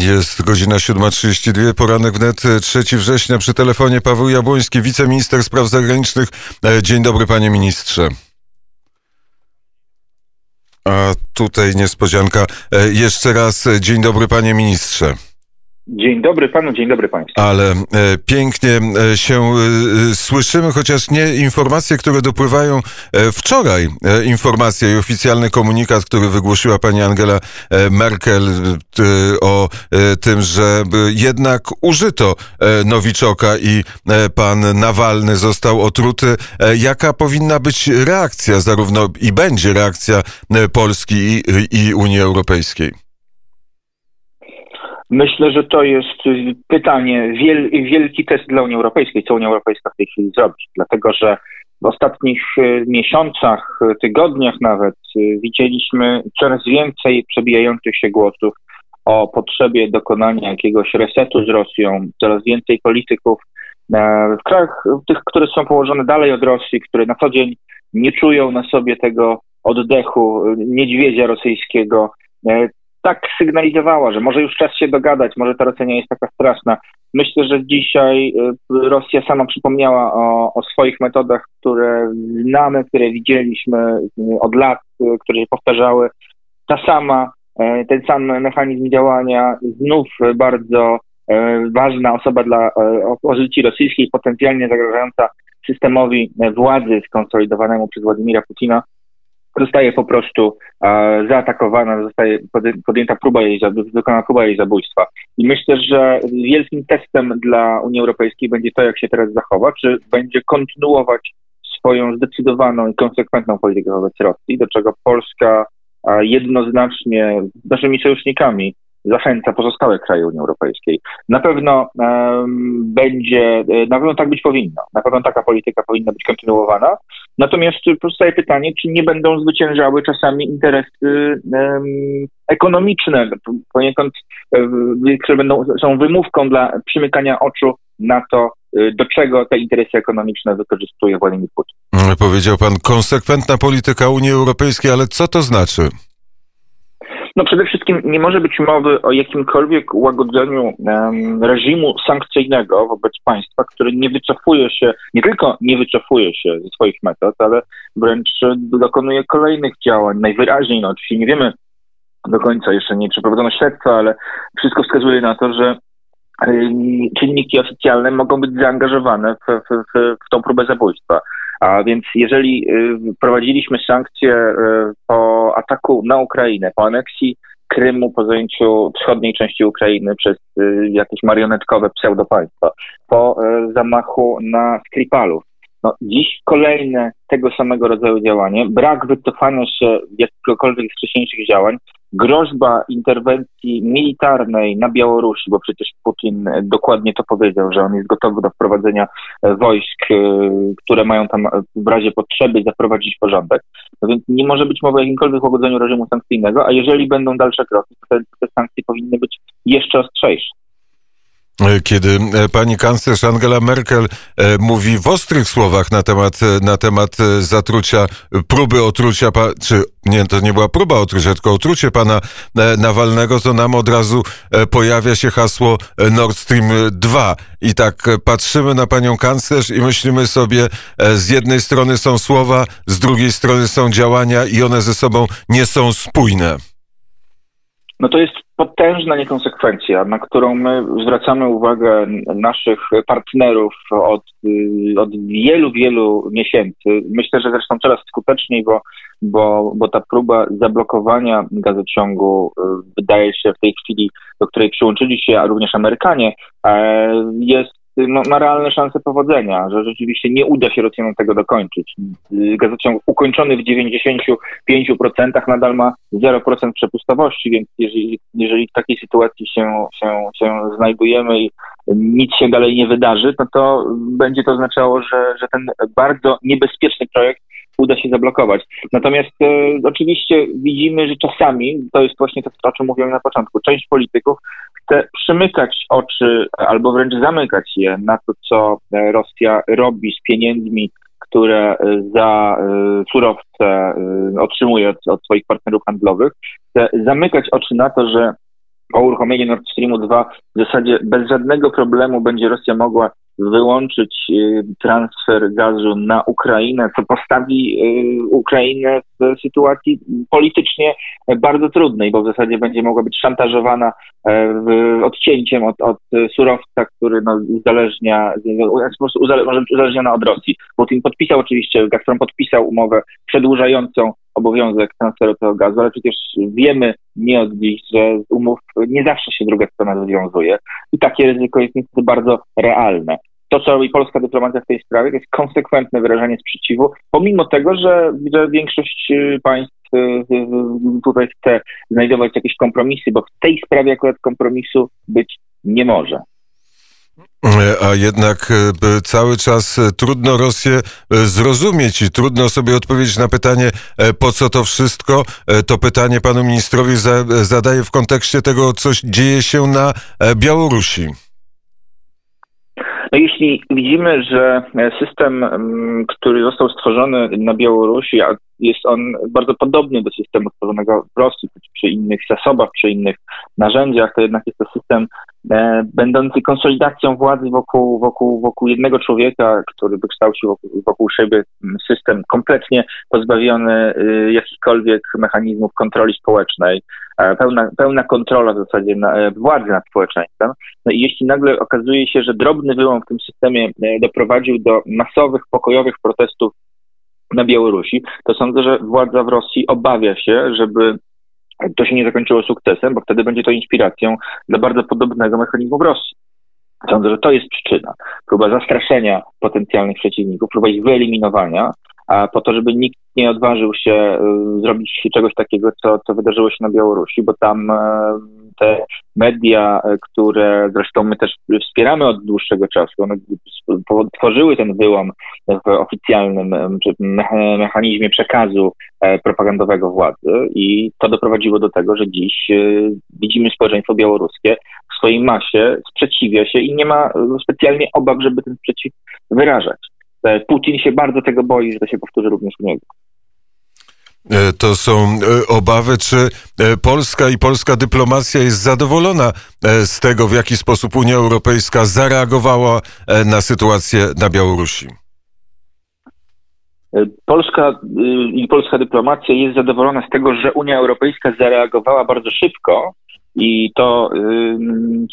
Jest godzina 7.32, poranek wnet 3 września. Przy telefonie Paweł Jabłoński, wiceminister spraw zagranicznych. E, dzień dobry, panie ministrze. A tutaj niespodzianka. E, jeszcze raz e, dzień dobry, panie ministrze. Dzień dobry panu, dzień dobry państwu. Ale e, pięknie e, się e, słyszymy, chociaż nie informacje, które dopływają e, wczoraj. E, informacje i oficjalny komunikat, który wygłosiła pani Angela e, Merkel o tym, że jednak użyto Nowiczoka i pan Nawalny został otruty. Jaka powinna być reakcja zarówno i będzie reakcja Polski i, i Unii Europejskiej? Myślę, że to jest pytanie, wiel, wielki test dla Unii Europejskiej, co Unia Europejska w tej chwili zrobi. Dlatego, że w ostatnich e, miesiącach, e, tygodniach nawet e, widzieliśmy coraz więcej przebijających się głosów o potrzebie dokonania jakiegoś resetu z Rosją, coraz więcej polityków w krajach, tych, które są położone dalej od Rosji, które na co dzień nie czują na sobie tego oddechu niedźwiedzia rosyjskiego, tak sygnalizowała, że może już czas się dogadać, może ta Rosja nie jest taka straszna. Myślę, że dzisiaj y, Rosja sama przypomniała o, o swoich metodach, które znamy, które widzieliśmy y, od lat, y, które się powtarzały. Ta sama, ten sam mechanizm działania, znów bardzo ważna osoba dla opozycji rosyjskiej, potencjalnie zagrażająca systemowi władzy skonsolidowanemu przez Władimira Putina, zostaje po prostu e, zaatakowana, zostaje podjęta próba jej, wykonana próba jej zabójstwa. I myślę, że wielkim testem dla Unii Europejskiej będzie to, jak się teraz zachowa, czy będzie kontynuować swoją zdecydowaną i konsekwentną politykę wobec Rosji, do czego Polska jednoznacznie z naszymi sojusznikami zachęca pozostałe kraje Unii Europejskiej. Na pewno um, będzie, na pewno tak być powinno. Na pewno taka polityka powinna być kontynuowana. Natomiast pozostaje pytanie, czy nie będą zwyciężały czasami interesy um, ekonomiczne, poniekąd, um, które będą, są wymówką dla przymykania oczu na to, y, do czego te interesy ekonomiczne wykorzystuje Władimir Putin. Powiedział pan konsekwentna polityka Unii Europejskiej, ale co to znaczy? No przede wszystkim nie może być mowy o jakimkolwiek łagodzeniu um, reżimu sankcyjnego wobec państwa, które nie wycofuje się, nie tylko nie wycofuje się ze swoich metod, ale wręcz dokonuje kolejnych działań. Najwyraźniej, no oczywiście nie wiemy do końca, jeszcze nie przeprowadzono śledztwa, ale wszystko wskazuje na to, że czynniki oficjalne mogą być zaangażowane w, w, w, w tą próbę zabójstwa. A więc jeżeli y, prowadziliśmy sankcje y, po ataku na Ukrainę, po aneksji Krymu, po zajęciu wschodniej części Ukrainy przez y, jakieś marionetkowe pseudopaństwa, po zamachu na Skripalów, no, dziś kolejne tego samego rodzaju działanie, brak wycofania się jakiegokolwiek z wcześniejszych działań, groźba interwencji militarnej na Białorusi, bo przecież Putin dokładnie to powiedział, że on jest gotowy do wprowadzenia e, wojsk, e, które mają tam w razie potrzeby zaprowadzić porządek. No więc nie może być mowy o jakimkolwiek łagodzeniu reżimu sankcyjnego, a jeżeli będą dalsze kroki, to te, te sankcje powinny być jeszcze ostrzejsze. E, kiedy e, pani kanclerz Angela Merkel e, mówi w ostrych słowach na temat, na temat zatrucia, próby otrucia, czy nie, to nie była próba otrucia, tylko otrucie pana Nawalnego, to nam od razu pojawia się hasło Nord Stream 2. I tak patrzymy na panią kanclerz i myślimy sobie, z jednej strony są słowa, z drugiej strony są działania i one ze sobą nie są spójne. No to jest potężna niekonsekwencja, na którą my zwracamy uwagę naszych partnerów od, od wielu, wielu miesięcy. Myślę, że zresztą coraz skuteczniej, bo, bo, bo ta próba zablokowania gazociągu y, wydaje się w tej chwili, do której przyłączyli się również Amerykanie, e, jest no, ma realne szanse powodzenia, że rzeczywiście nie uda się Rosjanom tego dokończyć. Gazociąg ukończony w 95% nadal ma 0% przepustowości, więc jeżeli, jeżeli w takiej sytuacji się, się, się znajdujemy i nic się dalej nie wydarzy, no to będzie to oznaczało, że, że ten bardzo niebezpieczny projekt uda się zablokować. Natomiast e, oczywiście widzimy, że czasami, to jest właśnie to, o czym mówiłem na początku, część polityków chce przymykać oczy albo wręcz zamykać je na to, co e, Rosja robi z pieniędzmi, które e, za e, surowce otrzymuje od, od swoich partnerów handlowych, chce zamykać oczy na to, że po uruchomieniu Nord Streamu 2 w zasadzie bez żadnego problemu będzie Rosja mogła wyłączyć y, transfer gazu na Ukrainę, co postawi y, Ukrainę w sytuacji politycznie bardzo trudnej, bo w zasadzie będzie mogła być szantażowana e, odcięciem od, od surowca, który no, uzależnia, po prostu uzależniona od Rosji. Putin podpisał oczywiście, Gazprom podpisał umowę przedłużającą obowiązek transferu tego gazu, ale przecież wiemy nie od dziś, że z umów nie zawsze się druga strona rozwiązuje i takie ryzyko jest niestety bardzo realne to, co robi polska dyplomacja w tej sprawie, to jest konsekwentne wyrażanie sprzeciwu, pomimo tego, że, że większość y, państw y, y, tutaj chce znajdować jakieś kompromisy, bo w tej sprawie akurat kompromisu być nie może. A jednak cały czas trudno Rosję zrozumieć i trudno sobie odpowiedzieć na pytanie, po co to wszystko. To pytanie panu ministrowi zadaję w kontekście tego, co dzieje się na Białorusi. No jeśli widzimy, że system, mm, który został stworzony na Białorusi, a jest on bardzo podobny do systemu stworzonego w Rosji, przy innych zasobach, przy innych narzędziach, to jednak jest to system e, będący konsolidacją władzy wokół, wokół, wokół jednego człowieka, który wykształcił wokół, wokół siebie system kompletnie pozbawiony y, jakichkolwiek mechanizmów kontroli społecznej, e, pełna, pełna kontrola w zasadzie na, e, władzy nad społeczeństwem. No i jeśli nagle okazuje się, że drobny wyłom w tym systemie e, doprowadził do masowych, pokojowych protestów na Białorusi, to sądzę, że władza w Rosji obawia się, żeby to się nie zakończyło sukcesem, bo wtedy będzie to inspiracją dla bardzo podobnego mechanizmu w Rosji. Sądzę, że to jest przyczyna. Próba zastraszenia potencjalnych przeciwników, próba ich wyeliminowania, a po to, żeby nikt nie odważył się y, zrobić czegoś takiego, co, co wydarzyło się na Białorusi, bo tam y, te media, y, które zresztą my też wspieramy od dłuższego czasu, one tworzyły ten wyłom w oficjalnym mechanizmie przekazu e, propagandowego władzy i to doprowadziło do tego, że dziś widzimy społeczeństwo białoruskie w swojej masie sprzeciwia się i nie ma specjalnie obaw, żeby ten sprzeciw wyrażać. E, Putin się bardzo tego boi, że to się powtórzy również u niego. E, to są e, obawy, czy Polska i polska dyplomacja jest zadowolona z tego, w jaki sposób Unia Europejska zareagowała na sytuację na Białorusi? Polska i polska dyplomacja jest zadowolona z tego, że Unia Europejska zareagowała bardzo szybko i to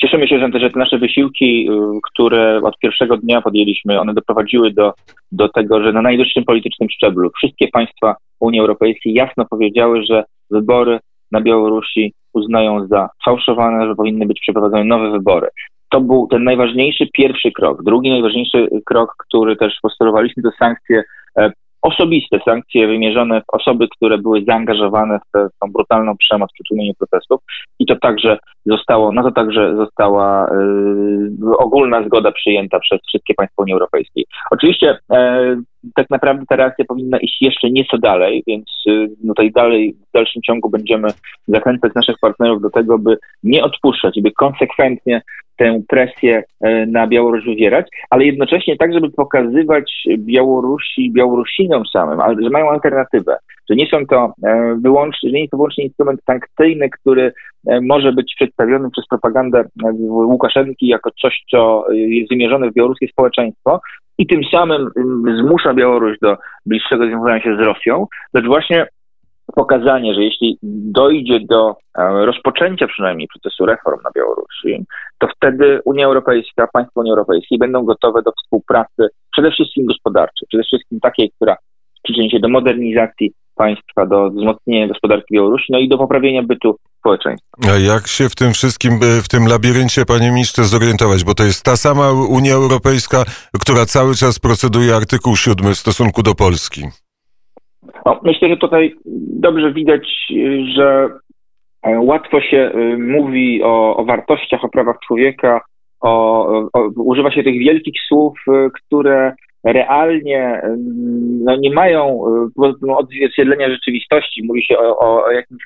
cieszymy się, że te, nasze wysiłki, które od pierwszego dnia podjęliśmy, one doprowadziły do, do tego, że na najwyższym politycznym szczeblu wszystkie państwa Unii Europejskiej jasno powiedziały, że wybory na Białorusi uznają za fałszowane, że powinny być przeprowadzone nowe wybory. To był ten najważniejszy pierwszy krok. Drugi najważniejszy krok, który też postulowaliśmy, to sankcje e, osobiste sankcje wymierzone w osoby, które były zaangażowane w, tę, tą brutalną przemoc przy czynieniu protestów i to także zostało, no to także została y, ogólna zgoda przyjęta przez wszystkie państwa Unii Europejskiej. Oczywiście y, tak naprawdę ta reakcja powinna iść jeszcze nieco dalej, więc y, tutaj dalej w dalszym ciągu będziemy zachęcać naszych partnerów do tego, by nie odpuszczać, by konsekwentnie tę presję e, na Białoruś wywierać, ale jednocześnie tak, żeby pokazywać Białorusi, Białorusinom samym, ale że mają alternatywę, że nie są to e, wyłącznie, nie jest to wyłącznie instrument sankcyjny, który e, może być przedstawiony przez propagandę Łukaszenki jako coś, co jest wymierzone w białoruskie społeczeństwo i tym samym zmusza Białoruś do bliższego związania się z Rosją, lecz właśnie pokazanie, że jeśli dojdzie do e, rozpoczęcia przynajmniej procesu reform na Białorusi, to wtedy Unia Europejska, państwa Unii Europejskiej będą gotowe do współpracy przede wszystkim gospodarczej, przede wszystkim takiej, która przyczyni się do modernizacji państwa, do wzmocnienia gospodarki Białorusi, no i do poprawienia bytu społeczeństwa. A jak się w tym wszystkim, e, w tym labiryncie, panie ministrze, zorientować? Bo to jest ta sama Unia Europejska, która cały czas proceduje artykuł 7 w stosunku do Polski. No, myślę, że tutaj dobrze widać, że e, łatwo się e, mówi o, o wartościach, o prawach człowieka, o, o, używa się tych wielkich słów, e, które realnie no, nie mają odzwierciedlenia rzeczywistości. Mówi się o, o, jakimś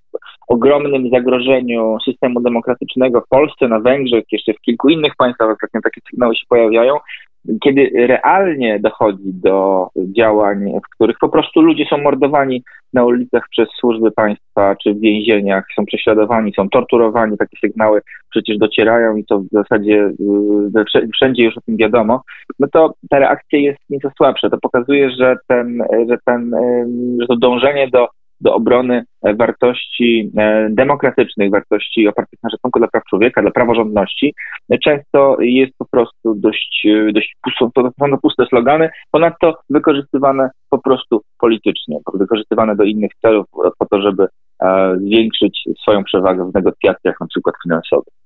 ogromnym zagrożeniu systemu demokratycznego w Polsce, na Węgrzech, jeszcze w kilku innych państwach takie sygnały się pojawiają, kiedy realnie dochodzi do działań, w których po prostu ludzie są mordowani na ulicach przez służby państwa czy w więzieniach, są prześladowani, są torturowani, takie sygnały przecież docierają i to w zasadzie wszędzie już o tym wiadomo, no to ta reakcja jest nieco słabsza. To pokazuje, że, ten, że, ten, że to dążenie do do obrony e, wartości e, demokratycznych, wartości opartych na szacunku dla praw człowieka, dla praworządności, e, często jest po prostu dość, dość pusto, to są puste slogany, ponadto wykorzystywane po prostu politycznie, wykorzystywane do innych celów, po to, żeby zwiększyć swoją przewagę w negocjacjach, na przykład finansowych.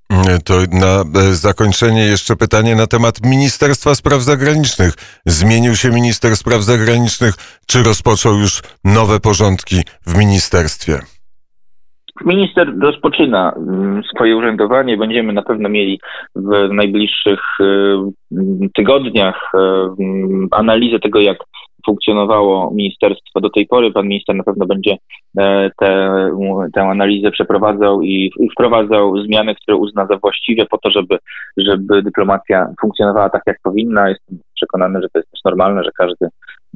To na e, zakończenie jeszcze pytanie na temat Ministerstwa Spraw Zagranicznych. Zmienił się minister spraw zagranicznych, czy rozpoczął już nowe porządki w ministerstwie? Minister rozpoczyna mm, swoje urzędowanie. Będziemy na pewno mieli w najbliższych e, tygodniach e, mm, analizę tego, jak funkcjonowało ministerstwo do tej pory. Pan minister na pewno będzie e, tę analizę przeprowadzał i, i wprowadzał zmiany, które uzna za właściwe po to, żeby, żeby dyplomacja funkcjonowała tak, jak powinna. Jestem przekonany, że to jest też normalne, że każdy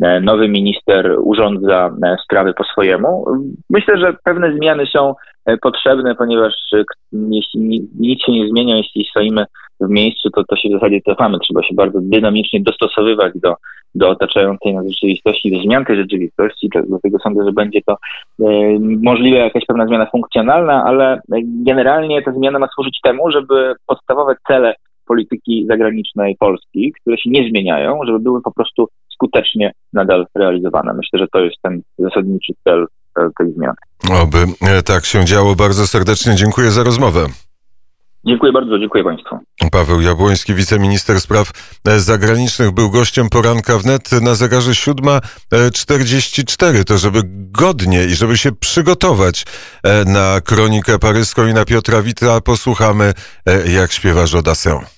e, nowy minister urządza e, sprawy po swojemu. Myślę, że pewne zmiany są potrzebne, ponieważ jeśli nic się nie zmienia, jeśli stoimy w miejscu, to, to się w zasadzie cofamy. Trzeba się bardzo dynamicznie dostosowywać do, do otaczającej nas rzeczywistości, do zmian tej rzeczywistości. Dlatego sądzę, że będzie to e, możliwe jakaś pewna zmiana funkcjonalna, ale generalnie ta zmiana ma służyć temu, żeby podstawowe cele polityki zagranicznej Polski, które się nie zmieniają, żeby były po prostu skutecznie nadal realizowane. Myślę, że to jest ten zasadniczy cel e, tej zmiany. Oby e, tak się działo. Bardzo serdecznie dziękuję za rozmowę. Dziękuję bardzo, dziękuję Państwu. Paweł Jabłoński, wiceminister spraw e, zagranicznych, był gościem poranka wnet na zegarze 7.44. To żeby godnie i żeby się przygotować e, na kronikę paryską i na Piotra Wita, posłuchamy, e, jak śpiewa Jodassin.